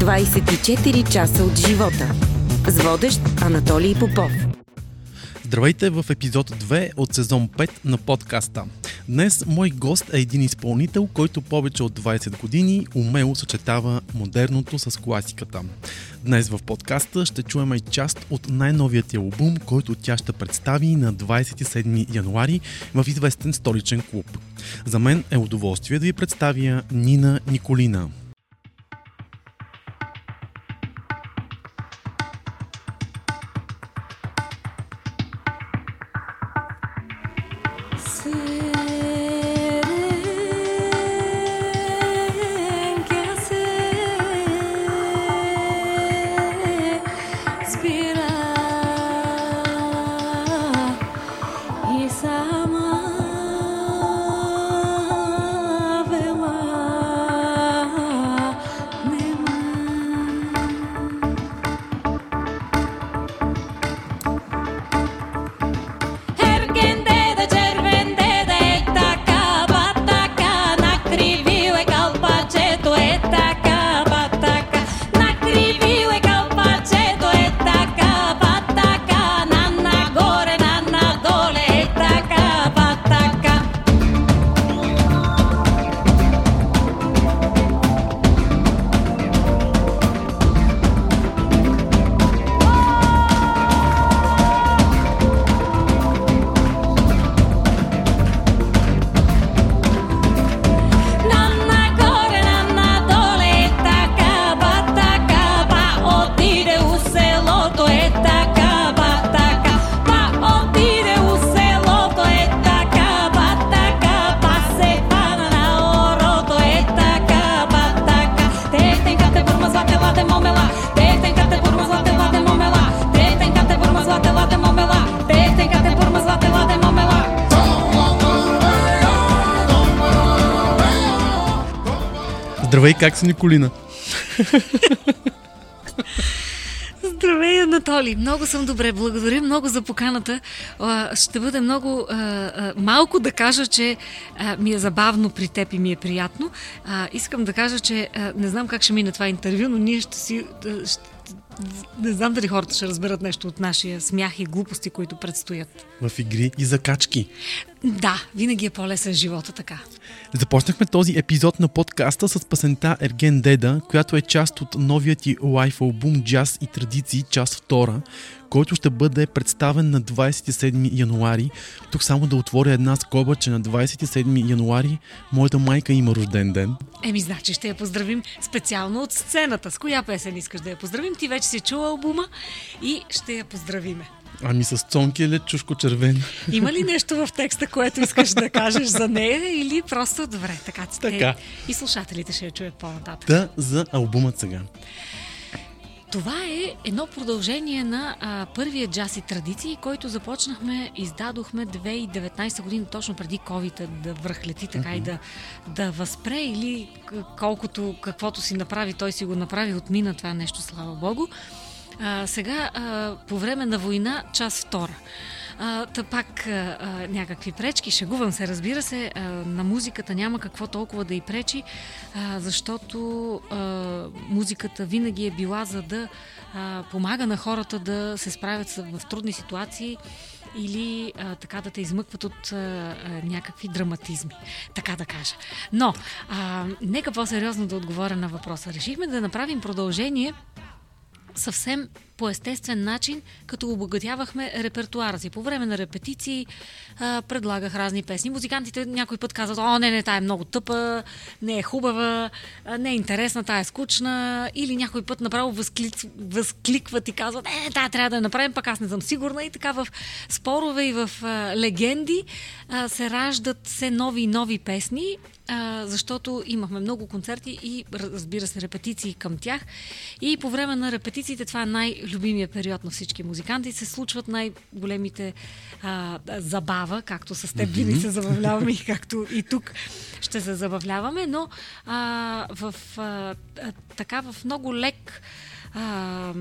24 часа от живота. С водещ Анатолий Попов. Здравейте в епизод 2 от сезон 5 на подкаста. Днес мой гост е един изпълнител, който повече от 20 години умело съчетава модерното с класиката. Днес в подкаста ще чуем и част от най-новият албум, който тя ще представи на 27 януари в известен столичен клуб. За мен е удоволствие да ви представя Нина Николина. Здравей, как си Николина? Здравей, Анатолий! Много съм добре. Благодаря много за поканата. Ще бъде много малко да кажа, че ми е забавно при теб и ми е приятно. Искам да кажа, че не знам как ще мине това интервю, но ние ще си... Ще, не знам дали хората ще разберат нещо от нашия смях и глупости, които предстоят. В игри и закачки. Да, винаги е по-лесен живота така. Започнахме този епизод на подкаста с песента Ерген Деда, която е част от новия ти лайф албум Джаз и традиции, част втора, който ще бъде представен на 27 януари. Тук само да отворя една скоба, че на 27 януари моята майка има рожден ден. Еми, значи ще я поздравим специално от сцената. С коя песен искаш да я поздравим? Ти вече си чула албума и ще я поздравиме. Ами с цонки или чушко червен. Има ли нещо в текста, което искаш да кажеш за нея или просто добре, така, така. и слушателите ще я чуят по-нататък. Да, за албумът сега. Това е едно продължение на а, първия джаз и традиции, който започнахме, издадохме 2019 година, точно преди covid да връхлети така uh-huh. и да, да възпре или колкото каквото си направи, той си го направи, отмина това нещо, слава Богу. А, сега, а, по време на война, част втора. А, та пак а, някакви пречки, шегувам се, разбира се, а, на музиката няма какво толкова да й пречи, а, защото а, музиката винаги е била за да а, помага на хората да се справят в трудни ситуации или а, така да те измъкват от а, а, някакви драматизми, така да кажа. Но, а, нека по-сериозно да отговоря на въпроса. Решихме да направим продължение съвсем по естествен начин, като обогатявахме репертуара си. По време на репетиции а, предлагах разни песни. Музикантите някой път казват, о, не, не, тая е много тъпа, не е хубава, не е интересна, тая е скучна. Или някой път направо възклик, възкликват и казват, е, тая трябва да я направим, пък аз не съм сигурна. И така в спорове и в а, легенди а, се раждат все нови и нови песни, защото имахме много концерти и разбира се репетиции към тях. И по време на репетициите това е най-любимия период на всички музиканти. Се случват най-големите а, забава, както с теб винаги се забавляваме и както и тук ще се забавляваме, но а, в а, така в много лек а,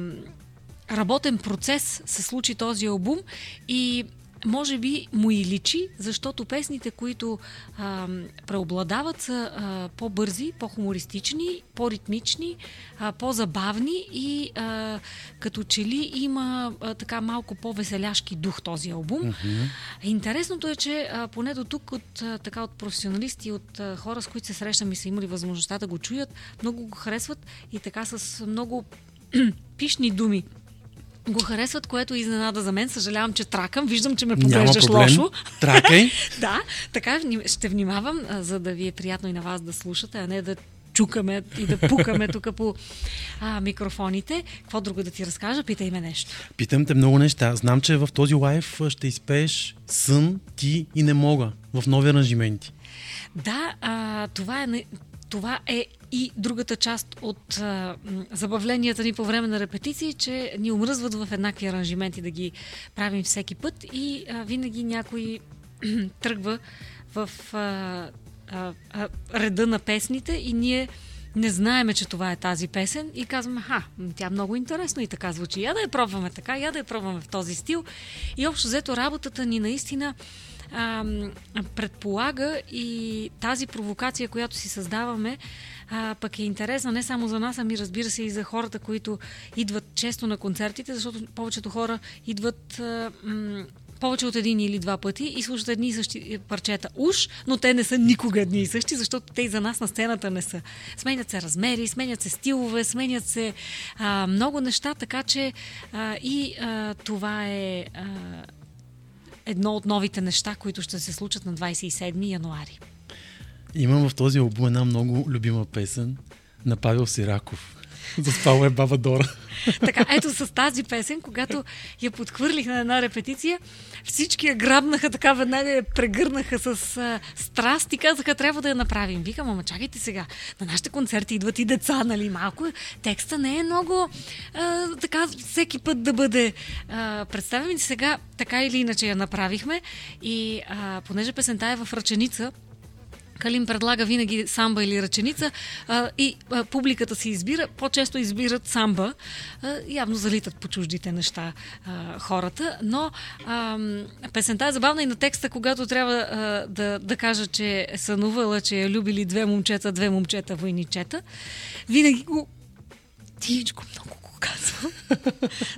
работен процес се случи този албум и може би му и личи, защото песните, които а, преобладават са а, по-бързи, по-хумористични, по-ритмични, а, по-забавни и а, като че ли има а, така малко по-веселяшки дух този албум. Mm-hmm. Интересното е, че а, поне до тук от, а, така, от професионалисти, от а, хора, с които се срещам и са имали възможността да го чуят, много го харесват и така с много пишни думи го харесват, което е изненада за мен. Съжалявам, че тракам. Виждам, че ме поглеждаш лошо. Тракай. да, така ще внимавам, за да ви е приятно и на вас да слушате, а не да чукаме и да пукаме тук по а, микрофоните. Какво друго да ти разкажа? Питай ме нещо. Питам те много неща. Знам, че в този лайф ще изпееш сън, ти и не мога в нови аранжименти. Да, а, това е това е и другата част от а, забавленията ни по време на репетиции, че ни омръзват в еднакви аранжименти да ги правим всеки път и а, винаги някой тръгва в а, а, а, реда на песните и ние не знаеме, че това е тази песен и казваме, ха, тя много интересно и така звучи. Я да я пробваме така, я да я пробваме в този стил. И общо взето работата ни наистина а, предполага и тази провокация, която си създаваме, а, пък е интересна не само за нас, ами разбира се и за хората, които идват често на концертите, защото повечето хора идват а, м- повече от един или два пъти и слушат едни и същи парчета. Уж, но те не са никога едни и същи, защото те и за нас на сцената не са. Сменят се размери, сменят се стилове, сменят се а, много неща, така че а, и а, това е а, едно от новите неща, които ще се случат на 27 януари. Имам в този албум една много любима песен на Павел Сираков. Заспала е баба Дора. Така, ето с тази песен, когато я подхвърлих на една репетиция, всички я грабнаха така, веднага я прегърнаха с а, страст и казаха, трябва да я направим. Викам, ама чакайте сега, на нашите концерти идват и деца, нали, малко. Текста не е много а, така всеки път да бъде а, представен. Сега така или иначе я направихме и а, понеже песента е в ръченица, Калин предлага винаги самба или ръченица а, и а, публиката си избира. По-често избират самба. А, явно залитат по чуждите неща а, хората. Но а, песента е забавна и на текста, когато трябва а, да, да кажа, че е сънувала, че е любили две момчета, две момчета, войничета. Винаги го тихичко много казвам,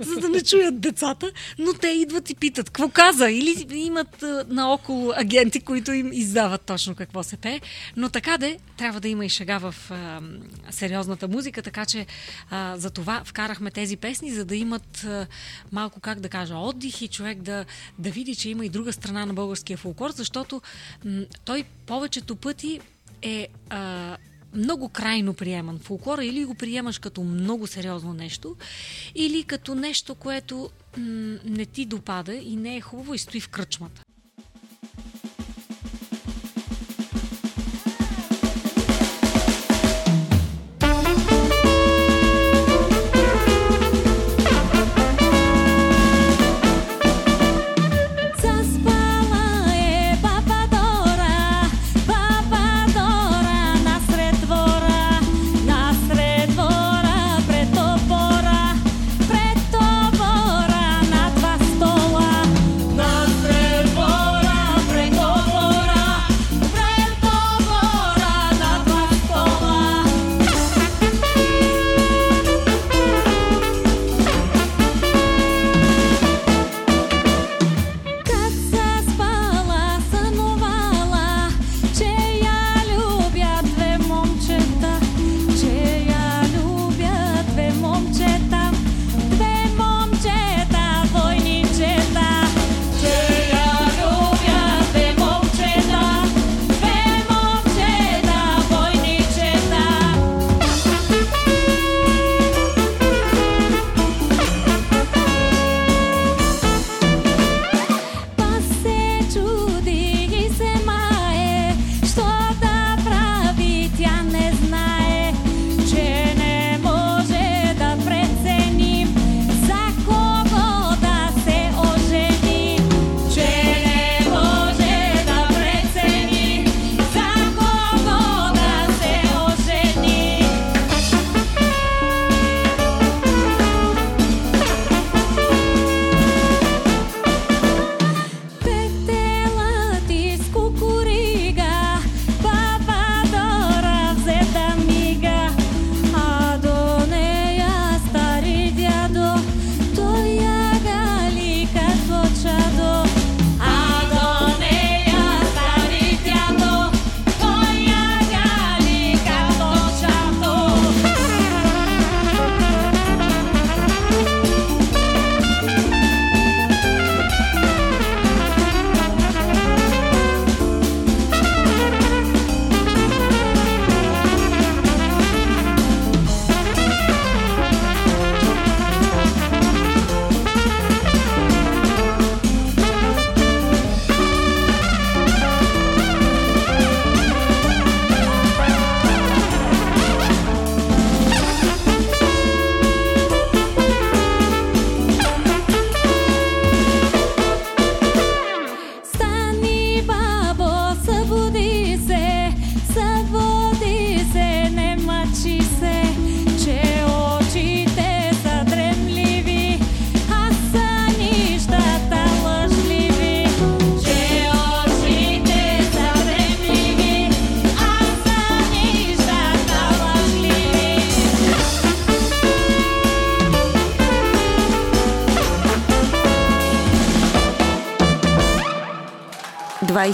за да не чуят децата, но те идват и питат какво каза. Или имат а, наоколо агенти, които им издават точно какво се пее. Но така де, трябва да има и шега в а, сериозната музика, така че а, за това вкарахме тези песни, за да имат а, малко, как да кажа, отдих и човек да, да види, че има и друга страна на българския фолклор, защото м- той повечето пъти е а, много крайно приеман фолклора или го приемаш като много сериозно нещо, или като нещо, което м- не ти допада и не е хубаво и стои в кръчмата.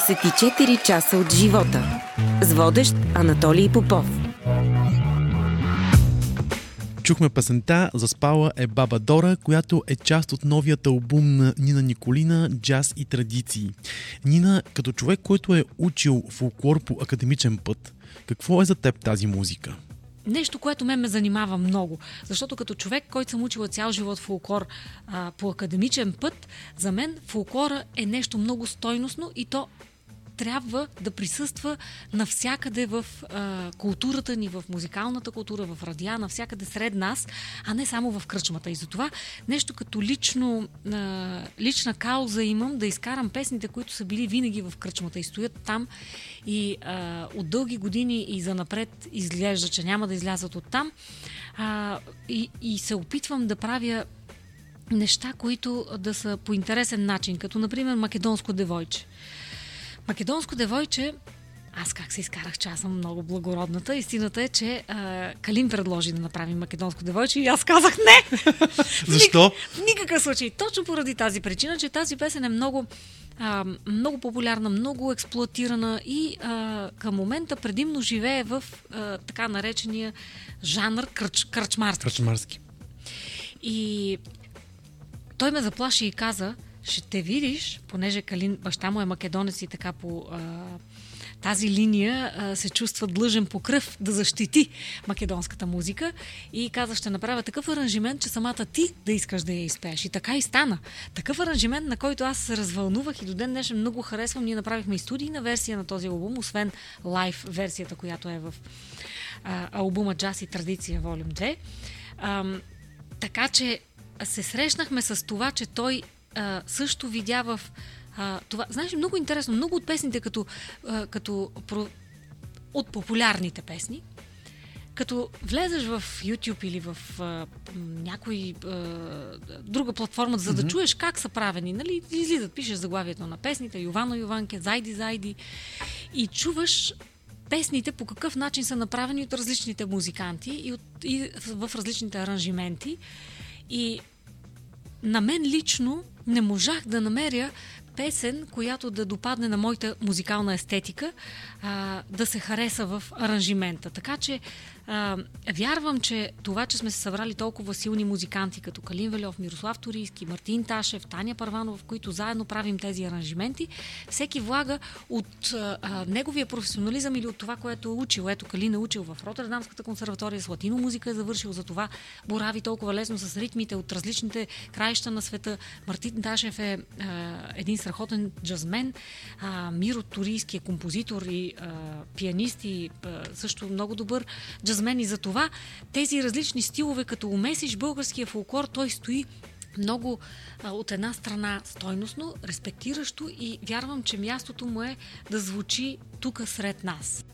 24 часа от живота. С водещ Анатолий Попов. Чухме песента Заспала е Баба Дора, която е част от новият албум на Нина Николина «Джаз и традиции». Нина, като човек, който е учил фолклор по академичен път, какво е за теб тази музика? нещо, което мен ме занимава много. Защото като човек, който съм учила цял живот фолклор а, по академичен път, за мен фолклора е нещо много стойностно и то трябва да присъства навсякъде в а, културата ни, в музикалната култура, в радиа, навсякъде сред нас, а не само в кръчмата. И затова нещо като лично, а, лична кауза имам да изкарам песните, които са били винаги в кръчмата и стоят там и а, от дълги години и за напред изглежда, че няма да излязат от там. А, и, и се опитвам да правя неща, които да са по интересен начин, като например македонско девойче. Македонско девойче аз как се изкарах, че аз съм много благородната. Истината е, че а, Калин предложи да направим македонско девойче и аз казах не! Защо? В никакъв случай. Точно поради тази причина, че тази песен е много, а, много популярна, много експлуатирана и а, към момента предимно живее в а, така наречения жанр кръч, кръчмарски. Кръчмарски. И той ме заплаши и каза, ще видиш, понеже Калин, баща му е македонец и така по а, тази линия а, се чувства длъжен по кръв да защити македонската музика и каза, ще направя такъв аранжимент, че самата ти да искаш да я изпееш. И така и стана. Такъв аранжимент, на който аз се развълнувах и до ден днешен много харесвам. Ние направихме и студийна версия на този албум, освен лайв версията, която е в а, албума Джаз и традиция, волюм 2. А, така че се срещнахме с това, че той а, също видя в а, това. Знаеш, много интересно, много от песните, като, а, като про, от популярните песни, като влезеш в YouTube или в а, някой а, друга платформа, за да mm-hmm. чуеш как са правени, нали, излизат, пишеш заглавието на песните, Йовано Йованке, Зайди Зайди и чуваш песните по какъв начин са направени от различните музиканти и, от, и в различните аранжименти. И на мен лично не можах да намеря песен, която да допадне на моята музикална естетика, а, да се хареса в аранжимента. Така че а, вярвам, че това, че сме се събрали толкова силни музиканти, като Калин Велев, Мирослав Турийски, Мартин Ташев, Таня Парванов, в които заедно правим тези аранжименти, всеки влага от а, неговия професионализъм или от това, което е учил. Ето Калин е учил в Роттердамската консерватория, с латино музика е завършил, за това борави толкова лесно с ритмите от различните краища на света. Мартин Ташев е а, един страхотен джазмен, а, Миро Турийски е композитор и а, пианист и а, също много добър джаз за мен и за това тези различни стилове, като умесиш българския фолклор, той стои много а, от една страна стойностно, респектиращо и вярвам, че мястото му е да звучи тук сред нас.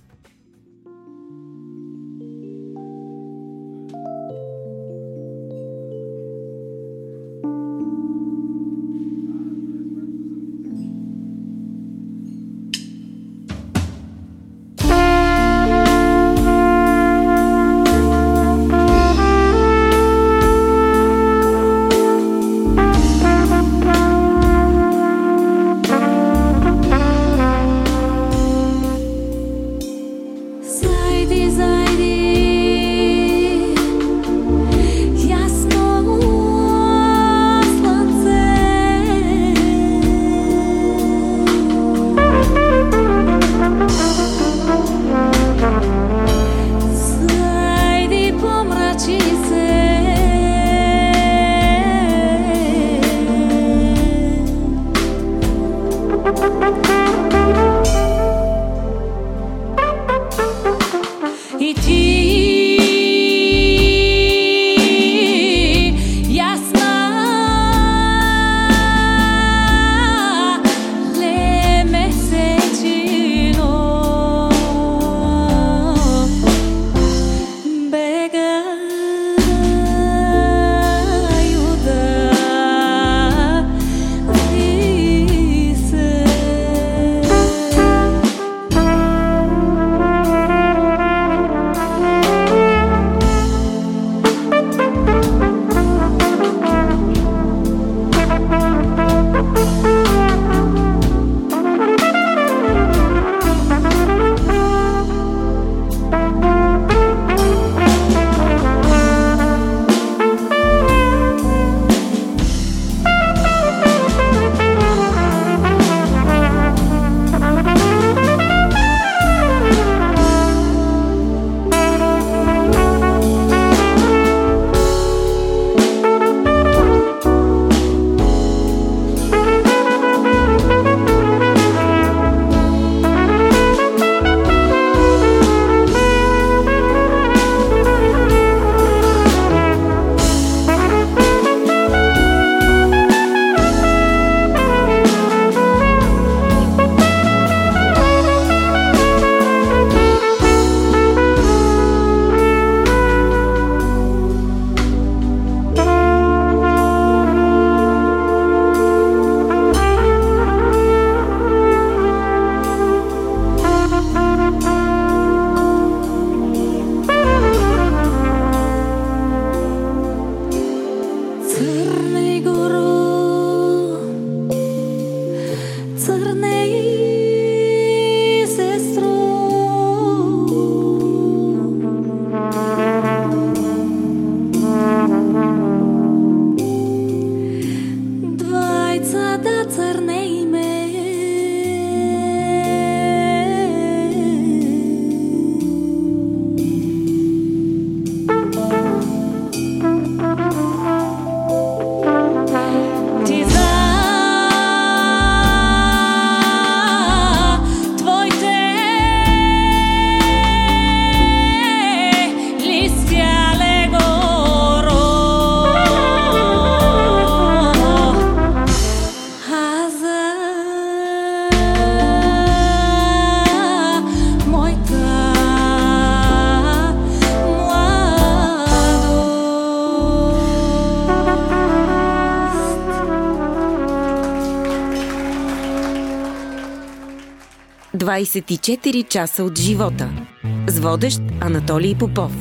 24 часа от живота. С водещ Анатолий Попов.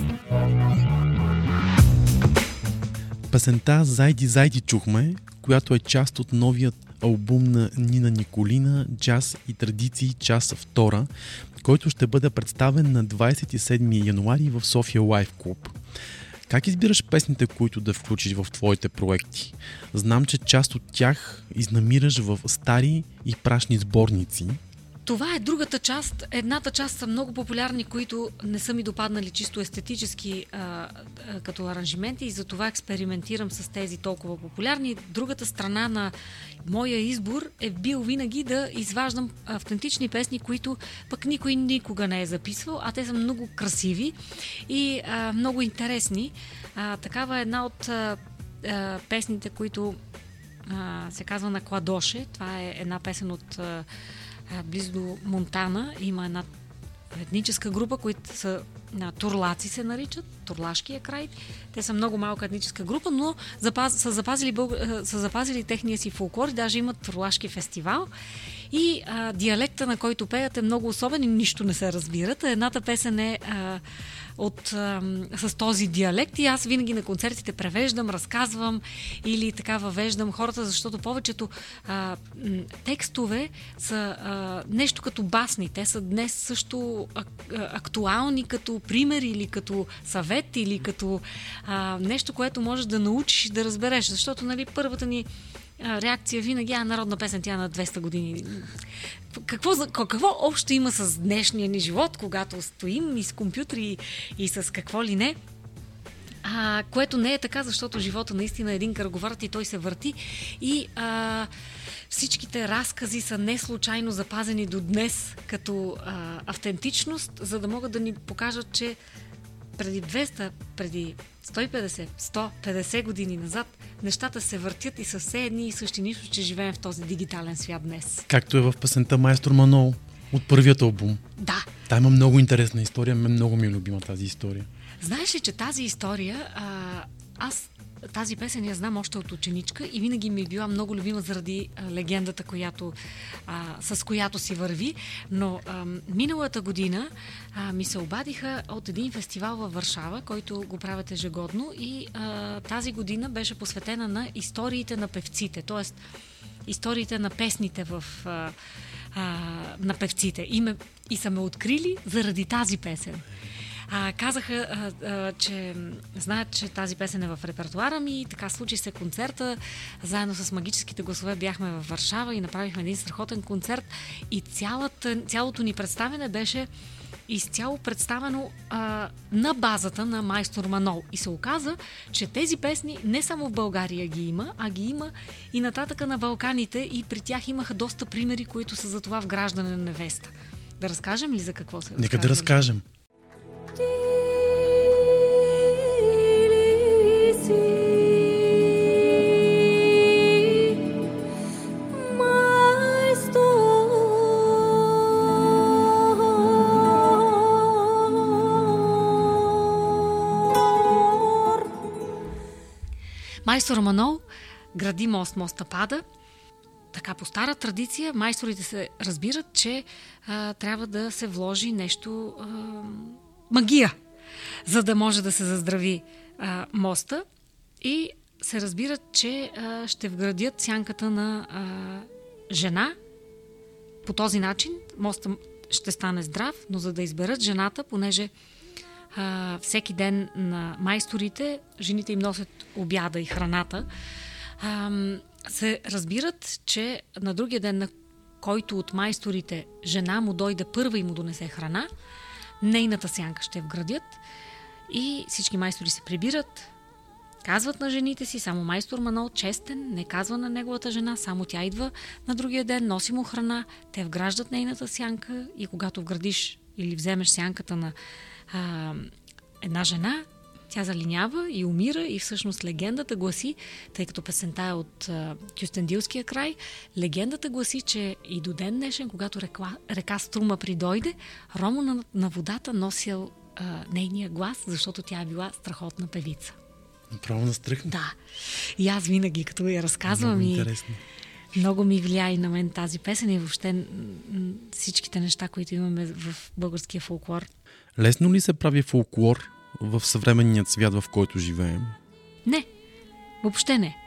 Песента Зайди Зайди чухме, която е част от новият албум на Нина Николина «Джаз и традиции, част втора», който ще бъде представен на 27 януари в София Лайф Клуб. Как избираш песните, които да включиш в твоите проекти? Знам, че част от тях изнамираш в стари и прашни сборници – това е другата част. Едната част са много популярни, които не са ми допаднали чисто естетически а, а, като аранжименти и затова експериментирам с тези толкова популярни. Другата страна на моя избор е бил винаги да изваждам автентични песни, които пък никой никога не е записвал, а те са много красиви и а, много интересни. А, такава е една от а, а, песните, които а, се казва на Кладоше. Това е една песен от а, близо до Монтана има една етническа група, които са на турлаци се наричат, турлашкия край. Те са много малка етническа група, но запаз, са, запазили, са запазили техния си фолклор и даже имат турлашки фестивал. И а, диалекта, на който пеят е много особен и нищо не се разбират. Едната песен е а, от, а, с този диалект и аз винаги на концертите превеждам, разказвам или така въвеждам хората, защото повечето а, текстове са а, нещо като басни. Те са днес също актуални като пример или като съвет или като а, нещо, което можеш да научиш и да разбереш. Защото нали, първата ни реакция винаги, а народна песен тя е на 200 години. Какво, какво общо има с днешния ни живот, когато стоим и с компютри и, с какво ли не? А, което не е така, защото живота наистина е един кръговърт и той се върти. И а, всичките разкази са не случайно запазени до днес като а, автентичност, за да могат да ни покажат, че преди 200, преди 150, 150 години назад нещата се въртят и са все едни и същи нищо, че живеем в този дигитален свят днес. Както е в песента Майстор Манол от първият албум. Да. Та има много интересна история, много ми е любима тази история. Знаеш ли, че тази история, а, аз тази песен я знам още от ученичка и винаги ми е била много любима заради легендата, която, а, с която си върви. Но а, миналата година а, ми се обадиха от един фестивал във Варшава, който го правят ежегодно и а, тази година беше посветена на историите на певците, т.е. историите на песните в а, а, на певците. И, ме, и са ме открили заради тази песен. А, казаха, а, а, че знаят, че тази песен е в репертуара ми и така случи се концерта. Заедно с магическите гласове бяхме в Варшава и направихме един страхотен концерт и цялата, цялото ни представене беше изцяло представено а, на базата на майстор Манол. И се оказа, че тези песни не само в България ги има, а ги има и нататъка на Балканите и при тях имаха доста примери, които са за това в граждане на невеста. Да разкажем ли за какво се Нека да разкажем. Майстор Манол гради мост, моста пада. Така по стара традиция майсторите се разбират, че а, трябва да се вложи нещо магия, за да може да се заздрави а, моста и се разбират, че а, ще вградят сянката на а, жена. По този начин моста ще стане здрав, но за да изберат жената, понеже а, всеки ден на майсторите жените им носят обяда и храната, а, се разбират, че на другия ден, на който от майсторите жена му дойде първа и му донесе храна, нейната сянка ще вградят и всички майстори се прибират, казват на жените си, само майстор Манол честен, не казва на неговата жена, само тя идва на другия ден, носи му храна, те вграждат нейната сянка и когато вградиш или вземеш сянката на а, една жена, тя залинява и умира и всъщност легендата гласи, тъй като песента е от а, Кюстендилския край, легендата гласи, че и до ден днешен, когато река, река Струма придойде, Ромо на, на водата носил а, нейния глас, защото тя е била страхотна певица. Направо настръхна. Да. И аз винаги, като я разказвам Много и интересно. Много ми влия и на мен тази песен и въобще всичките неща, които имаме в българския фолклор. Лесно ли се прави фолклор в съвременният свят, в който живеем? Не, въобще не.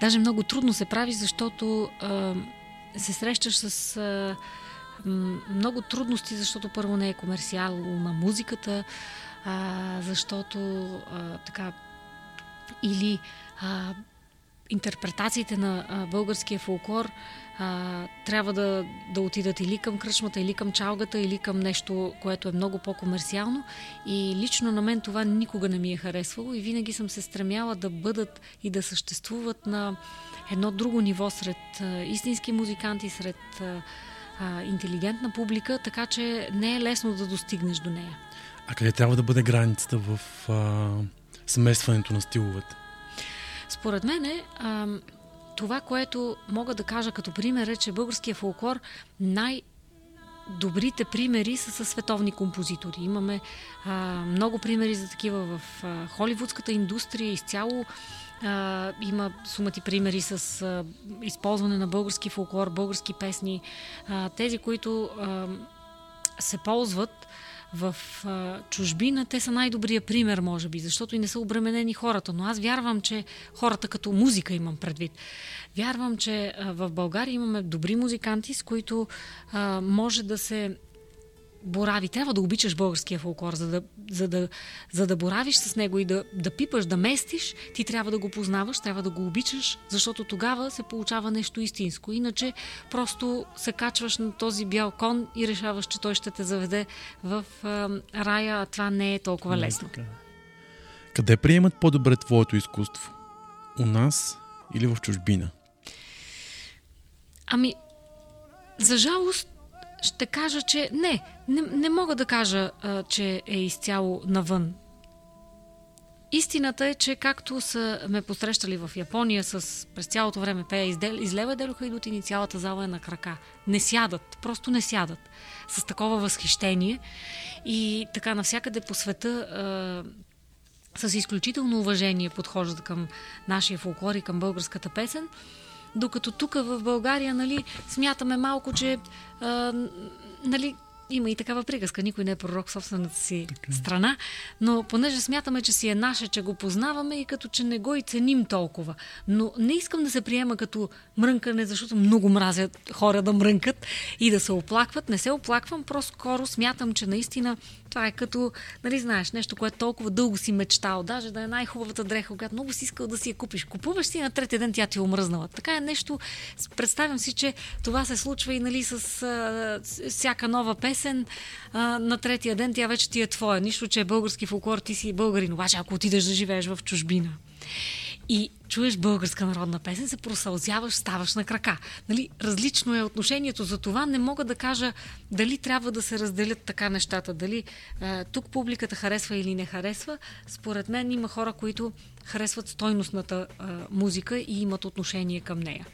Даже много трудно се прави, защото а, се срещаш с а, много трудности, защото първо не е комерциална музиката, а, защото а, така или а, интерпретациите на а, българския фолклор а, трябва да, да отидат или към кръчмата, или към чалгата, или към нещо, което е много по-комерциално. И лично на мен това никога не ми е харесвало и винаги съм се стремяла да бъдат и да съществуват на едно друго ниво сред а, истински музиканти, сред а, а, интелигентна публика, така че не е лесно да достигнеш до нея. А къде трябва да бъде границата в а, смесването на стиловете? Според мен е, а, това, което мога да кажа като пример е, че българския фолклор най- добрите примери са със световни композитори. Имаме а, много примери за такива в а, холивудската индустрия изцяло. А, има сумати примери с а, използване на български фолклор, български песни. А, тези, които а, се ползват в а, чужбина, те са най-добрия пример, може би, защото и не са обременени хората. Но аз вярвам, че хората като музика имам предвид. Вярвам, че а, в България имаме добри музиканти, с които а, може да се борави. Трябва да обичаш българския фолклор, за да, за да, за да боравиш с него и да, да пипаш, да местиш, ти трябва да го познаваш, трябва да го обичаш, защото тогава се получава нещо истинско. Иначе просто се качваш на този бял кон и решаваш, че той ще те заведе в а, рая, а това не е толкова лесно. Не, Къде приемат по-добре твоето изкуство? У нас или в чужбина? Ами, за жалост, ще кажа, че не, не, не мога да кажа, а, че е изцяло навън. Истината е, че както са ме посрещали в Япония с през цялото време пея издел, излева делоха идут и цялата зала е на крака. Не сядат, просто не сядат. С такова възхищение и така навсякъде по света а, с изключително уважение подхождат към нашия фолклор и към българската песен. Докато тук в България, нали, смятаме малко, че а, нали, има и такава приказка. Никой не е пророк в собствената си така. страна, но понеже смятаме, че си е наше, че го познаваме и като че не го и ценим толкова. Но не искам да се приема като мрънкане, защото много мразят хора да мрънкат и да се оплакват. Не се оплаквам, просто скоро смятам, че наистина това е като, нали знаеш, нещо, което толкова дълго си мечтал, даже да е най-хубавата дреха, когато много си искал да си я купиш. Купуваш си на третия ден тя ти е омръзнала. Така е нещо, представям си, че това се случва и нали, с а, всяка нова песен. А, на третия ден тя вече ти е твоя. Нищо, че е български фолклор, ти си българин. Обаче, ако отидеш да живееш в чужбина, и чуеш българска народна песен, се просълзяваш, ставаш на крака. Нали? Различно е отношението за това. Не мога да кажа дали трябва да се разделят така нещата, дали а, тук публиката харесва или не харесва. Според мен има хора, които харесват стойностната а, музика и имат отношение към нея.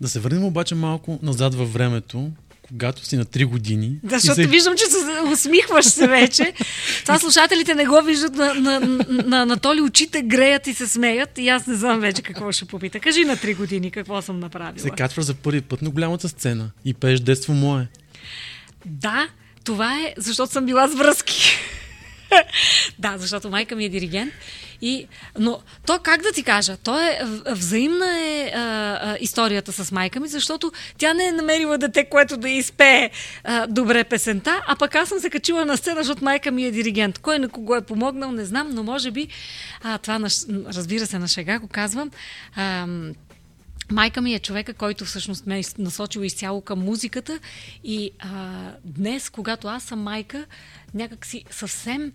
Да се върнем обаче малко назад във времето когато си на 3 години. Да, защото се... виждам, че се усмихваш се вече. Това слушателите не го виждат на, на, на, на Толи очите греят и се смеят и аз не знам вече какво ще попита. Кажи на 3 години какво съм направила. Се качваш за първи път на голямата сцена и пееш детство мое. Да, това е защото съм била с връзки. да, защото майка ми е диригент. И, но то как да ти кажа, то е взаимна е а, а, историята с майка ми, защото тя не е намерила дете, което да изпее а, добре песента, а пък аз съм се качила на сцена, защото майка ми е диригент. Кой на кого е помогнал, не знам, но може би а, това, на, разбира се, на шега го казвам. А, Майка ми е човека, който всъщност ме е насочил изцяло към музиката и а, днес, когато аз съм майка, някакси съвсем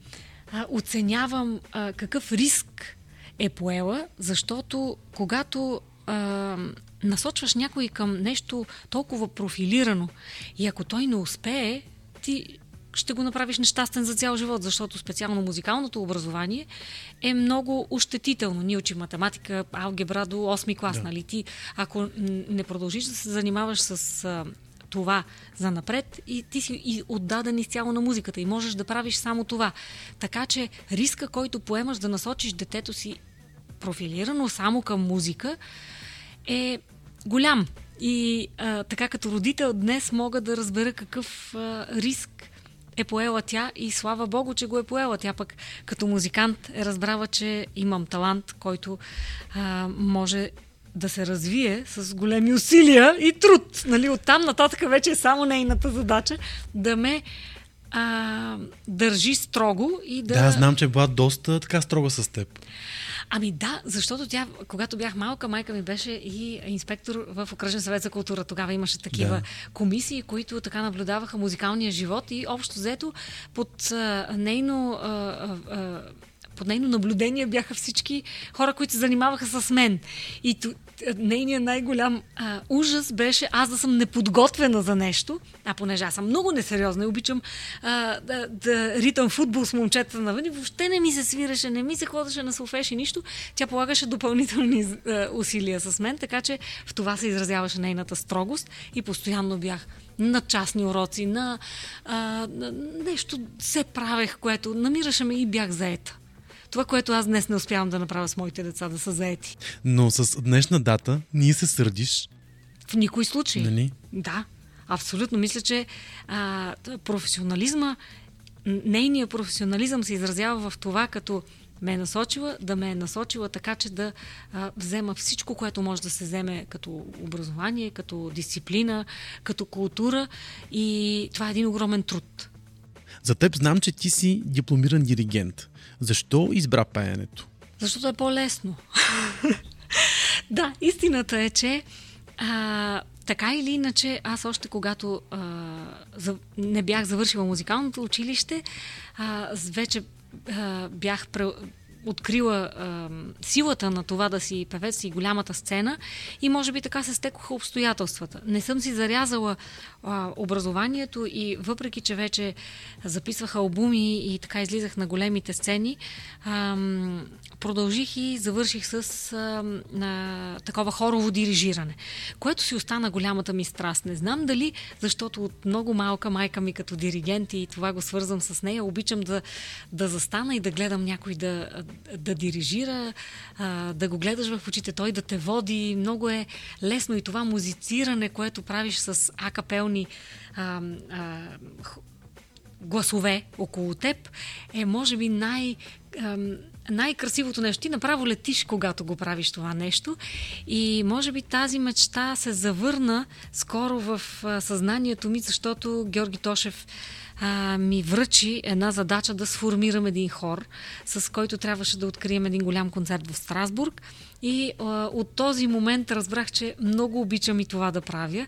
а, оценявам а, какъв риск е поела, защото когато а, насочваш някой към нещо толкова профилирано и ако той не успее, ти ще го направиш нещастен за цял живот, защото специално музикалното образование е много ощетително. Ние учим математика, алгебра до 8 клас, да. нали? Ти, ако не продължиш да се занимаваш с а, това за напред и ти си и отдаден изцяло на музиката и можеш да правиш само това. Така че риска, който поемаш да насочиш детето си профилирано само към музика, е голям. И а, така като родител днес мога да разбера какъв а, риск е поела тя и слава Богу, че го е поела. Тя пък като музикант е разбрала, че имам талант, който а, може да се развие с големи усилия и труд. Нали, оттам нататък вече е само нейната задача да ме а, държи строго и да... Да, знам, че е била доста така строга с теб. Ами да, защото тя, когато бях малка, майка ми беше и инспектор в Окръжен съвет за култура. Тогава имаше такива Да. комисии, които така наблюдаваха музикалния живот и общо взето под а, нейно. А, а, под нейно наблюдение бяха всички хора, които се занимаваха с мен. И ту- нейният най-голям а, ужас беше аз да съм неподготвена за нещо, а понеже аз съм много несериозна и обичам а, да, да ритам футбол с момчета навън и въобще не ми се свираше, не ми се ходеше на солфеж и нищо, тя полагаше допълнителни а, усилия с мен, така че в това се изразяваше нейната строгост и постоянно бях на частни уроци, на, а, нещо се правех, което намираше ме и бях заета. Това, което аз днес не успявам да направя с моите деца, да са заети. Но с днешна дата ние се сърдиш, В никой случай. нали? Да, абсолютно. Мисля, че а, професионализма, нейният професионализъм се изразява в това, като ме е насочила, да ме е насочила така, че да а, взема всичко, което може да се вземе като образование, като дисциплина, като култура и това е един огромен труд. За теб знам, че ти си дипломиран диригент. Защо избра пеенето? Защото е по-лесно. да, истината е, че а, така или иначе, аз още когато а, за, не бях завършила музикалното училище, а, вече а, бях пре, открила а, силата на това да си певец и голямата сцена и може би така се стекоха обстоятелствата. Не съм си зарязала образованието и въпреки, че вече записвах албуми и така излизах на големите сцени, продължих и завърших с а, такова хорово дирижиране, което си остана голямата ми страст. Не знам дали, защото от много малка майка ми като диригент и това го свързвам с нея, обичам да, да застана и да гледам някой да, да дирижира, да го гледаш в очите, той да те води. Много е лесно и това музициране, което правиш с акапелни а, а, х- гласове около теб, е може би най- най-красивото нещо. Ти направо летиш, когато го правиш това нещо. И може би тази мечта се завърна скоро в а, съзнанието ми, защото Георги Тошев а, ми връчи една задача да сформирам един хор, с който трябваше да открием един голям концерт в Страсбург. И а, от този момент разбрах, че много обичам и това да правя.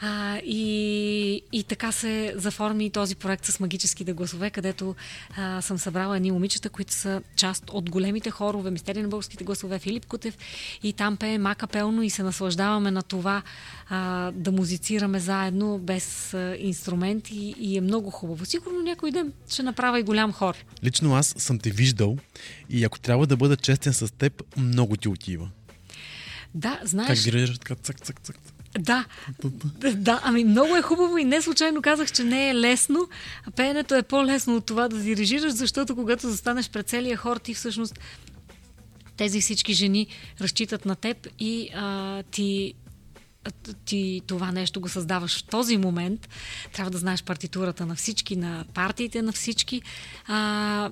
А, и, и така се заформи този проект с магическите гласове, където а, съм събрала едни момичета, които са част от големите хорове, Мистерия на българските гласове, Филип Кутев и там пеем акапелно и се наслаждаваме на това а, да музицираме заедно без а, инструменти и е много хубаво. Сигурно някой ден ще направя и голям хор. Лично аз съм те виждал и ако трябва да бъда честен с теб, много ти отива. Да, Как знаеш... дирижираш така цък, цък, цък. Да, да, ами много е хубаво и не случайно казах, че не е лесно. Пеенето е по-лесно от това да дирижираш, защото когато застанеш пред целия хор, ти всъщност тези всички жени разчитат на теб и а, ти ти това нещо го създаваш в този момент. Трябва да знаеш партитурата на всички, на партиите на всички. А,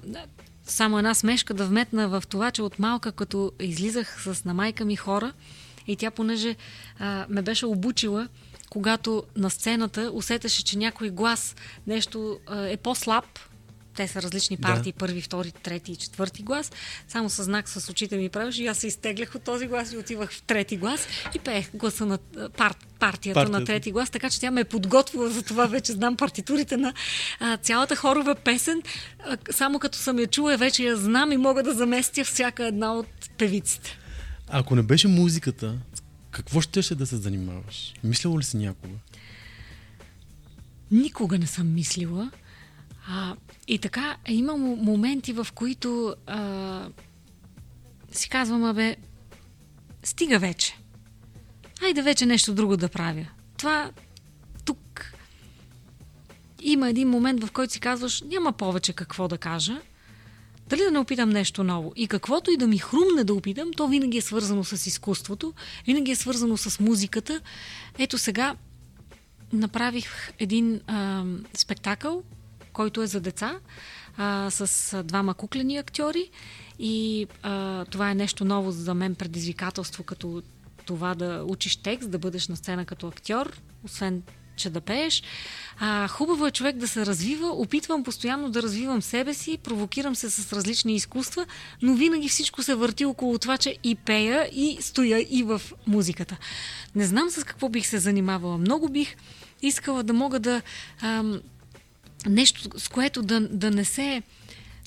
само една смешка да вметна в това, че от малка, като излизах с на майка ми хора, и тя, понеже а, ме беше обучила, когато на сцената усетеше, че някой глас нещо а, е по-слаб, те са различни Да. партии, първи, втори, трети и четвърти глас. Само с знак с очите ми правиш и аз се изтеглях от този глас и отивах в трети глас и пеех гласа на пар, партията, Партията. на трети глас, така че тя ме е подготвила за това. Вече знам партитурите на а, цялата хорова песен. А, само като съм я чула, вече я знам и мога да заместя всяка една от певиците. Ако не беше музиката, какво щеше да се занимаваш? Мислила ли си някога? Никога не съм мислила. А, и така, е, има мо- моменти, в които а, си казвам, абе, стига вече. Хайде вече нещо друго да правя. Това тук има един момент, в който си казваш, няма повече какво да кажа. Дали да не опитам нещо ново? И каквото и да ми хрумне да опитам, то винаги е свързано с изкуството, винаги е свързано с музиката. Ето сега направих един а, спектакъл, който е за деца, а, с двама куклени актьори. И а, това е нещо ново за мен, предизвикателство, като това да учиш текст, да бъдеш на сцена като актьор, освен че да пееш. А, хубаво е човек да се развива. Опитвам постоянно да развивам себе си, провокирам се с различни изкуства, но винаги всичко се върти около това, че и пея, и стоя и в музиката. Не знам с какво бих се занимавала. Много бих искала да мога да. Ам, нещо, с което да, да не се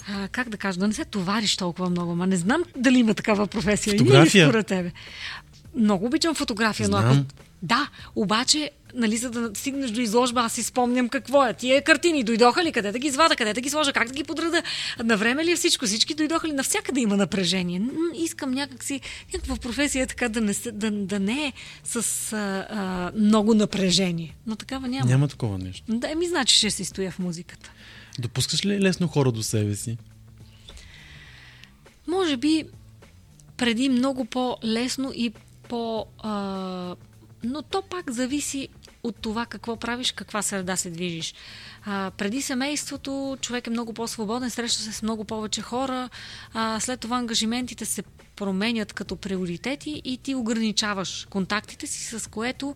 а, как да кажа, да не се товариш толкова много. Ма не знам дали има такава професия. Фотография. Има ли според тебе? Много обичам фотография, но ако... Да, обаче, нали, за да стигнеш до изложба, аз си спомням какво е. Тия картини дойдоха ли, къде да ги извада, къде да ги сложа, как да ги подреда. На време ли е всичко? Всички дойдоха ли? Навсякъде има напрежение. Искам някакси, някаква професия така да не, да, да не е с а, а, много напрежение. Но такава няма. Няма такова нещо. Да, ми значи ще си стоя в музиката. Допускаш ли лесно хора до себе си? Може би преди много по-лесно и по... А, но то пак зависи от това какво правиш, каква среда се движиш. А, преди семейството човек е много по-свободен, среща се с много повече хора, а, след това ангажиментите се променят като приоритети и ти ограничаваш контактите си, с което,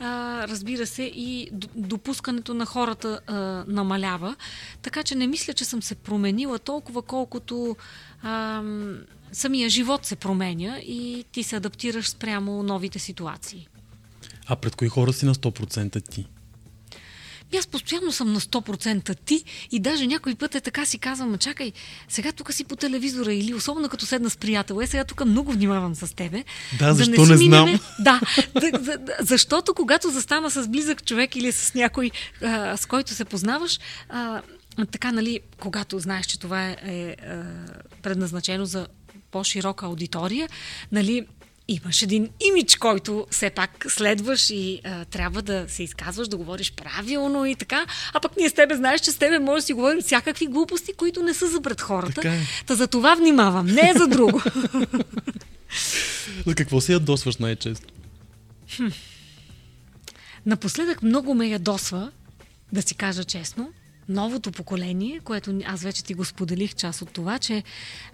а, разбира се, и допускането на хората а, намалява. Така че не мисля, че съм се променила толкова, колкото ам, самия живот се променя и ти се адаптираш спрямо новите ситуации. А пред кои хора си на 100% ти? И аз постоянно съм на 100% ти и даже някой път е така си казвам, «Ма чакай, сега тук си по телевизора или особено като седна с приятел, е сега тук много внимавам с тебе. Да, защо си не минеме- знам? Да, да, да, да, защото когато застана с близък човек или с някой, а, с който се познаваш, а, така, нали, когато знаеш, че това е, е а, предназначено за по-широка аудитория, нали, имаш един имидж, който все пак следваш и а, трябва да се изказваш, да говориш правилно и така. А пък ние с тебе знаеш, че с тебе може да си говорим всякакви глупости, които не са за пред хората. Така е. Та за това внимавам, не е за друго. За какво се ядосваш най-често? Напоследък много ме ядосва, да си кажа честно, новото поколение, което аз вече ти го споделих част от това, че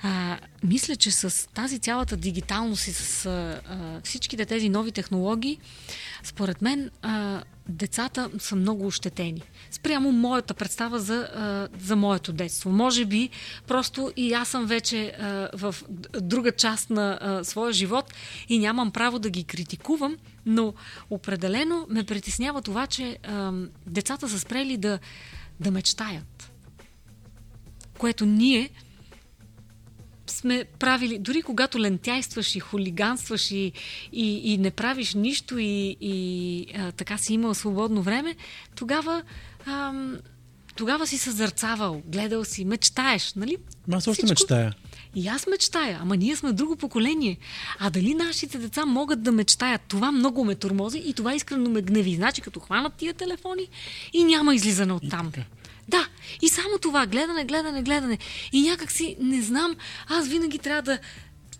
а, мисля, че с тази цялата дигиталност и с а, всичките тези нови технологии, според мен а, децата са много ощетени. Спрямо моята представа за, а, за моето детство. Може би просто и аз съм вече а, в друга част на а, своя живот и нямам право да ги критикувам, но определено ме притеснява това, че а, децата са спрели да, да мечтаят. Което ние сме правили, дори когато лентяйстваш и хулиганстваш и, и, и не правиш нищо и, и а, така си имал свободно време, тогава, ам, тогава си съзърцавал, гледал си, мечтаеш, нали? Аз още Всичко- мечтая. И аз мечтая, ама ние сме друго поколение. А дали нашите деца могат да мечтаят? Това много ме турмози и това искрено ме гневи. Значи, като хванат тия телефони и няма излизане от там. Да, и само това, гледане, гледане, гледане. И някак си, не знам, аз винаги трябва да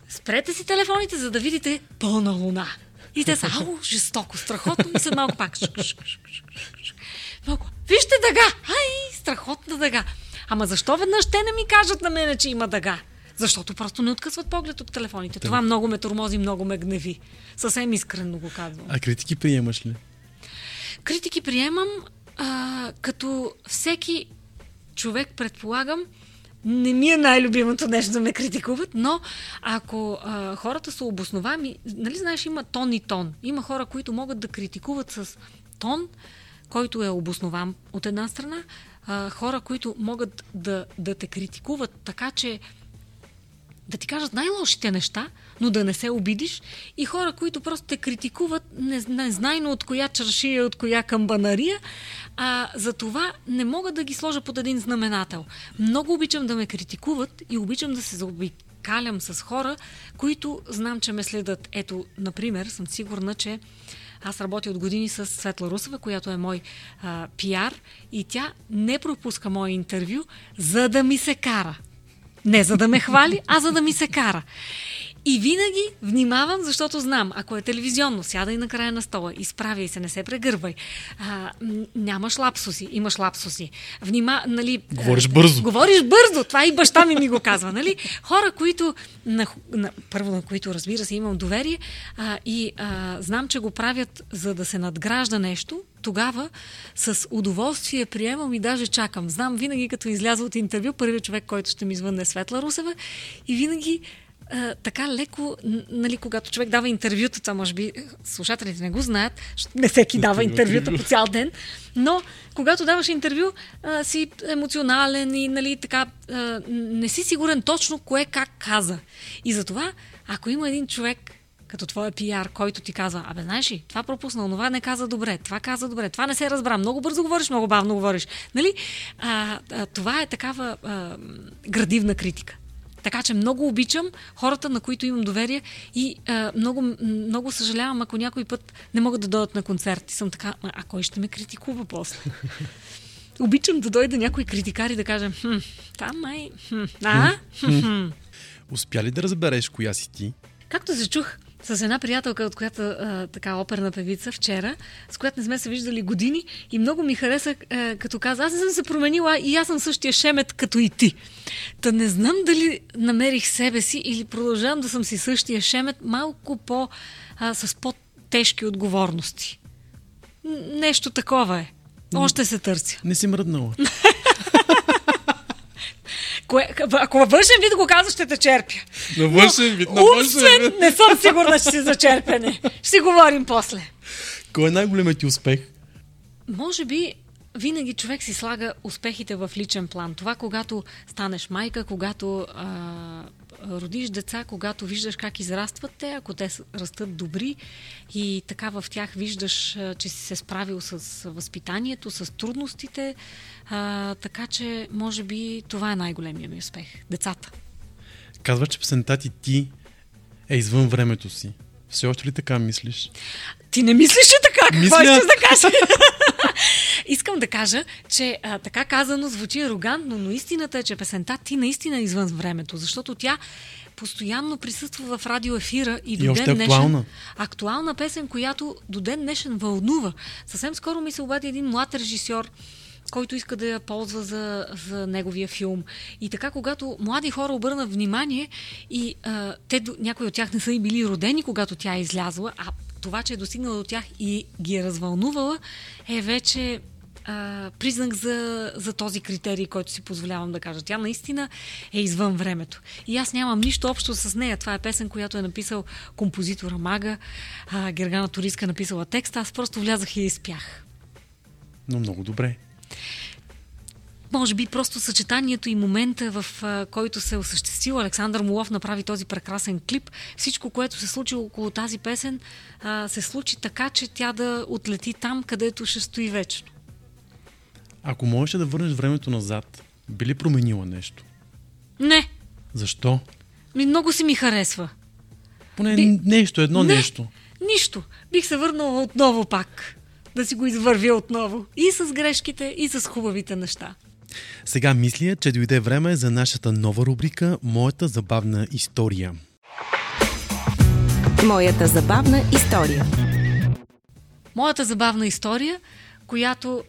спрете си телефоните, за да видите пълна луна. И те са, ау, жестоко, страхотно, и след малко пак. Малко, вижте дъга! Ай, страхотна дъга. Ама защо веднъж те не ми кажат на мене, че има дъга? Защото просто не откъсват поглед от телефоните. Това много ме тормози, много ме гневи. Съвсем искрено го казвам. А критики приемаш ли? Критики приемам а, като всеки човек, предполагам, не ми е най-любимото нещо да ме критикуват, но ако а, хората са обосновани, нали знаеш, има тон и тон. Има хора, които могат да критикуват с тон, който е обоснован от една страна, а, хора, които могат да, да те критикуват така, че да ти кажат най-лошите неща, но да не се обидиш. И хора, които просто те критикуват, не, незнайно от коя чаршия, от коя камбанария, а за това не мога да ги сложа под един знаменател. Много обичам да ме критикуват и обичам да се заобикалям с хора, които знам, че ме следят. Ето, например, съм сигурна, че аз работя от години с Светла Русова, която е мой а, пиар и тя не пропуска мое интервю, за да ми се кара. Не за да ме хвали, а за да ми се кара. И винаги внимавам, защото знам, ако е телевизионно, сядай на края на стола, изправяй се, не се прегървай. А, нямаш лапсуси, имаш лапсуси. Внима, нали... Говориш бързо. Говориш бързо, това и баща ми ми го казва, нали? Хора, които, на, на, първо на които разбира се имам доверие а, и а, знам, че го правят за да се надгражда нещо, тогава с удоволствие приемам и даже чакам. Знам винаги, като изляза от интервю, първият човек, който ще ми звънне е Светла Русева и винаги а, така леко, нали, когато човек дава интервюта, това може би слушателите не го знаят, не всеки дава интервюта по цял ден, но когато даваш интервю, а, си емоционален и нали, така, а, не си сигурен точно кое как каза. И затова, ако има един човек, като твоя пиар, който ти казва, абе, знаеш ли, това пропусна, това не каза добре, това каза добре, това не се разбра, много бързо говориш, много бавно говориш. Нали? А, а, това е такава а, градивна критика. Така че много обичам хората, на които имам доверие и а, много, много съжалявам, ако някой път не могат да дойдат на концерт. И съм така, а кой ще ме критикува после? Обичам да дойде някой критикар и да каже, хм, там май, хм, а? Хм, хм. Успя ли да разбереш коя си ти? Както се чух с една приятелка, от която а, така оперна певица вчера, с която не сме се виждали години и много ми хареса, а, като каза, аз не съм се променила и аз съм същия шемет като и ти. Та не знам дали намерих себе си или продължавам да съм си същия шемет, малко по, а, с по-тежки отговорности. Нещо такова е. Още се търся. Не си мръднала. Кое, ако във външен вид го казваш, ще те черпя. На външен вид, на външен вид. не съм сигурна, че си зачерпяне. Ще си говорим после. Кой е най-големият ти успех? Може би винаги човек си слага успехите в личен план. Това, когато станеш майка, когато а, родиш деца, когато виждаш как израстват те, ако те растат добри и така в тях виждаш, че си се справил с възпитанието, с трудностите, а, така че може би това е най-големия ми успех. Децата. Казва, че песента ти ти е извън времето си. Все още ли така мислиш? Ти не мислиш ли така? Какво Мисля... искаш да кажеш? Искам да кажа, че а, така казано звучи арогантно, но истината е, че песента ти наистина е извън времето, защото тя постоянно присъства в радиоефира и до и ден днешен. актуална. Актуална песен, която до ден днешен вълнува. Съвсем скоро ми се обади един млад режисьор, който иска да я ползва за, за неговия филм. И така, когато млади хора обърнат внимание и а, те, някои от тях не са и били родени, когато тя е излязла, а това, че е достигнала до тях и ги е развълнувала, е вече а, признак за, за този критерий, който си позволявам да кажа. Тя наистина е извън времето. И аз нямам нищо общо с нея. Това е песен, която е написал композитора Мага. А, Гергана Ториска е написала текста. Аз просто влязах и изпях. Но много добре. Може би просто съчетанието и момента, в а, който се е осъществил. Александър Молов направи този прекрасен клип. Всичко, което се случи около тази песен, а, се случи така, че тя да отлети там, където ще стои вечно. Ако можеш да върнеш времето назад, би ли променила нещо? Не. Защо? Ми, много си ми харесва. Поне Би... нещо, едно не, нещо. Нищо. Бих се върнала отново пак. Да си го извървя отново. И с грешките, и с хубавите неща. Сега мисля, че дойде време за нашата нова рубрика Моята забавна история. Моята забавна история. Моята забавна история, която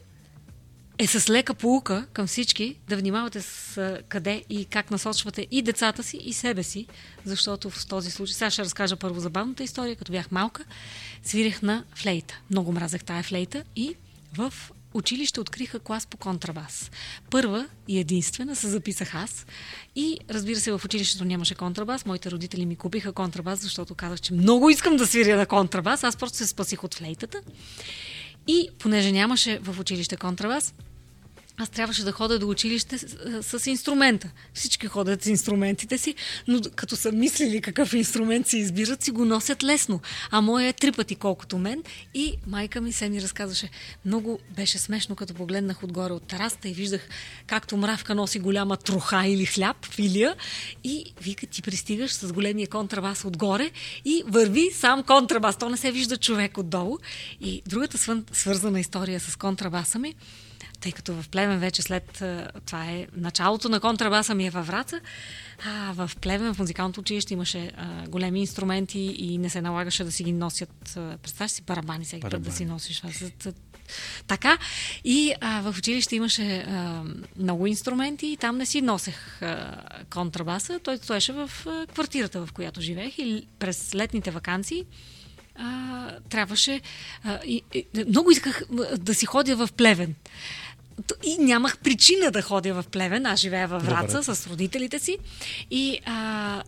е с лека полука към всички да внимавате с къде и как насочвате и децата си, и себе си, защото в този случай, сега ще разкажа първо забавната история, като бях малка, свирех на флейта. Много мразех тая флейта и в училище откриха клас по контрабас. Първа и единствена се записах аз и разбира се в училището нямаше контрабас. Моите родители ми купиха контрабас, защото казах, че много искам да свиря на контрабас. Аз просто се спасих от флейтата. И понеже нямаше в училище контрабас, аз трябваше да ходя до училище с, с инструмента. Всички ходят с инструментите си, но като са мислили какъв инструмент си избират, си го носят лесно. А моя е три пъти колкото мен. И майка ми се ми разказваше. Много беше смешно, като погледнах отгоре от тараста и виждах както мравка носи голяма троха или хляб, филия. И вика, ти пристигаш с големия контрабас отгоре и върви сам контрабас. То не се вижда човек отдолу. И другата свързана история с контрабаса ми тъй като в Плевен вече след това е началото на контрабаса ми е във Враца, а, в Плевен, в музикалното училище имаше а, големи инструменти и не се налагаше да си ги носят. Представяш си барабани всеки път да си носиш. Така. И а, в училище имаше а, много инструменти и там не си носех а, контрабаса. Той стоеше в а, квартирата, в която живеех и през летните вакансии а, трябваше. А, и, и, много исках да си ходя в Плевен. И нямах причина да ходя в Плевен. Аз живея във Враца Добре. с родителите си. И а,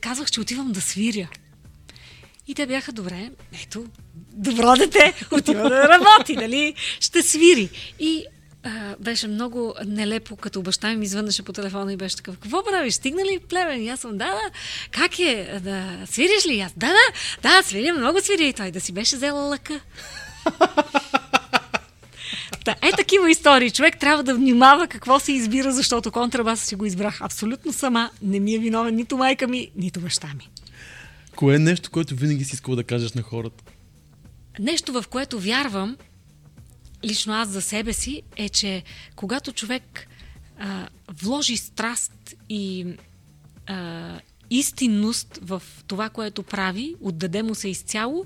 казвах, че отивам да свиря. И те бяха добре. Ето, добро дете, отива да работи, нали? Ще свири. И а, беше много нелепо, като баща ми извънаше по телефона и беше такъв, какво правиш, стигна ли плевен? И аз съм, да, да, как е, да, свириш ли? И аз, да, да, да, свиря, много свиря. И той да си беше взела лъка. Да, е такива истории. Човек трябва да внимава какво се избира, защото контрабаса си го избрах абсолютно сама. Не ми е виновен нито майка ми, нито баща ми. Кое е нещо, което винаги си искал да кажеш на хората? Нещо, в което вярвам, лично аз за себе си, е, че когато човек а, вложи страст и а, истинност в това, което прави, отдаде му се изцяло,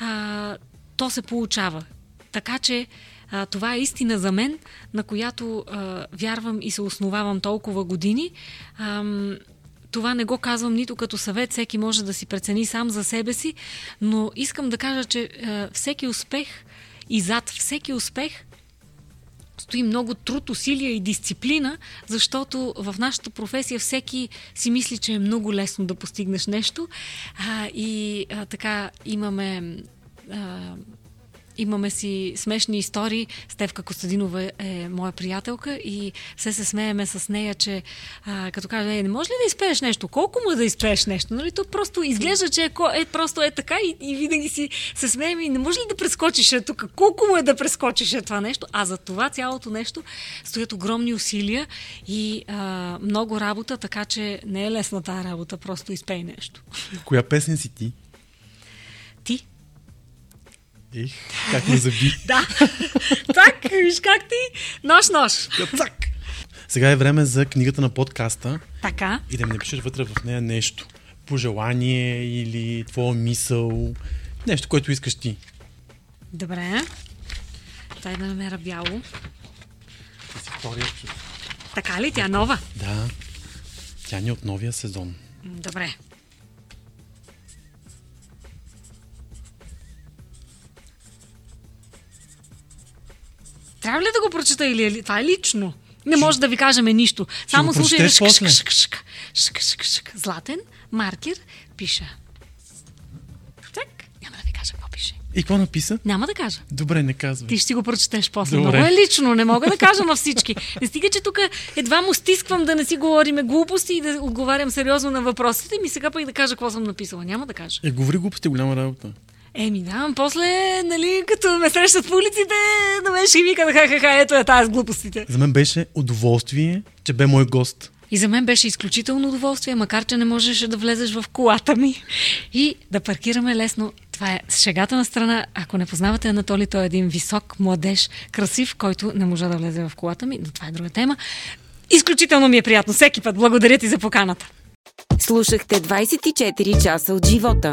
а, то се получава. Така че а, това е истина за мен, на която а, вярвам и се основавам толкова години. А, това не го казвам нито като съвет, всеки може да си прецени сам за себе си, но искам да кажа, че а, всеки успех и зад всеки успех стои много труд, усилия и дисциплина, защото в нашата професия всеки си мисли, че е много лесно да постигнеш нещо. А, и а, така имаме а, Имаме си смешни истории. Стевка Костадинова е моя приятелка и все се смееме с нея, че а, като каже, не може ли да изпееш нещо? Колко му да изпееш нещо? Нали? То просто изглежда, че е, е просто е така и, и винаги си се смеем и не може ли да прескочиш е тук? Колко му е да прескочиш е това нещо? А за това цялото нещо стоят огромни усилия и а, много работа, така че не е лесна тази работа, просто изпей нещо. Коя песен си? Ти. Ех, как ме заби. да. Так, виж как ти. Нож-нож. Так. Сега е време за книгата на подкаста. Така. И да ми напишеш вътре в нея нещо. Пожелание или твоя мисъл. Нещо, което искаш ти. Добре. Дай да намеря бяло. Така ли? Тя нова? Да. Тя ни е от новия сезон. Добре. Трябва ли да го прочета или е, това е лично? Не може да ви кажеме нищо. Само слушай. Златен маркер пиша. Так, няма да ви кажа какво пише. И какво написа? Няма да кажа. Добре, не казвай. Ти ще си го прочетеш после. Добре. Много е лично, не мога да кажа на всички. Не стига, че тук едва му стисквам да не си говориме глупости и да отговарям сериозно на въпросите ми сега пък да кажа какво съм написала. Няма да кажа. Е, говори глупости, голяма работа. Еми да, после, нали, като ме срещат в улиците, на мен ще вика, ха-ха-ха, ето е тази с глупостите. За мен беше удоволствие, че бе мой гост. И за мен беше изключително удоволствие, макар че не можеше да влезеш в колата ми и да паркираме лесно. Това е шегата на страна. Ако не познавате Анатолий, той е един висок, младеж, красив, който не може да влезе в колата ми, но това е друга тема. Изключително ми е приятно. Всеки път благодаря ти за поканата. Слушахте 24 часа от живота.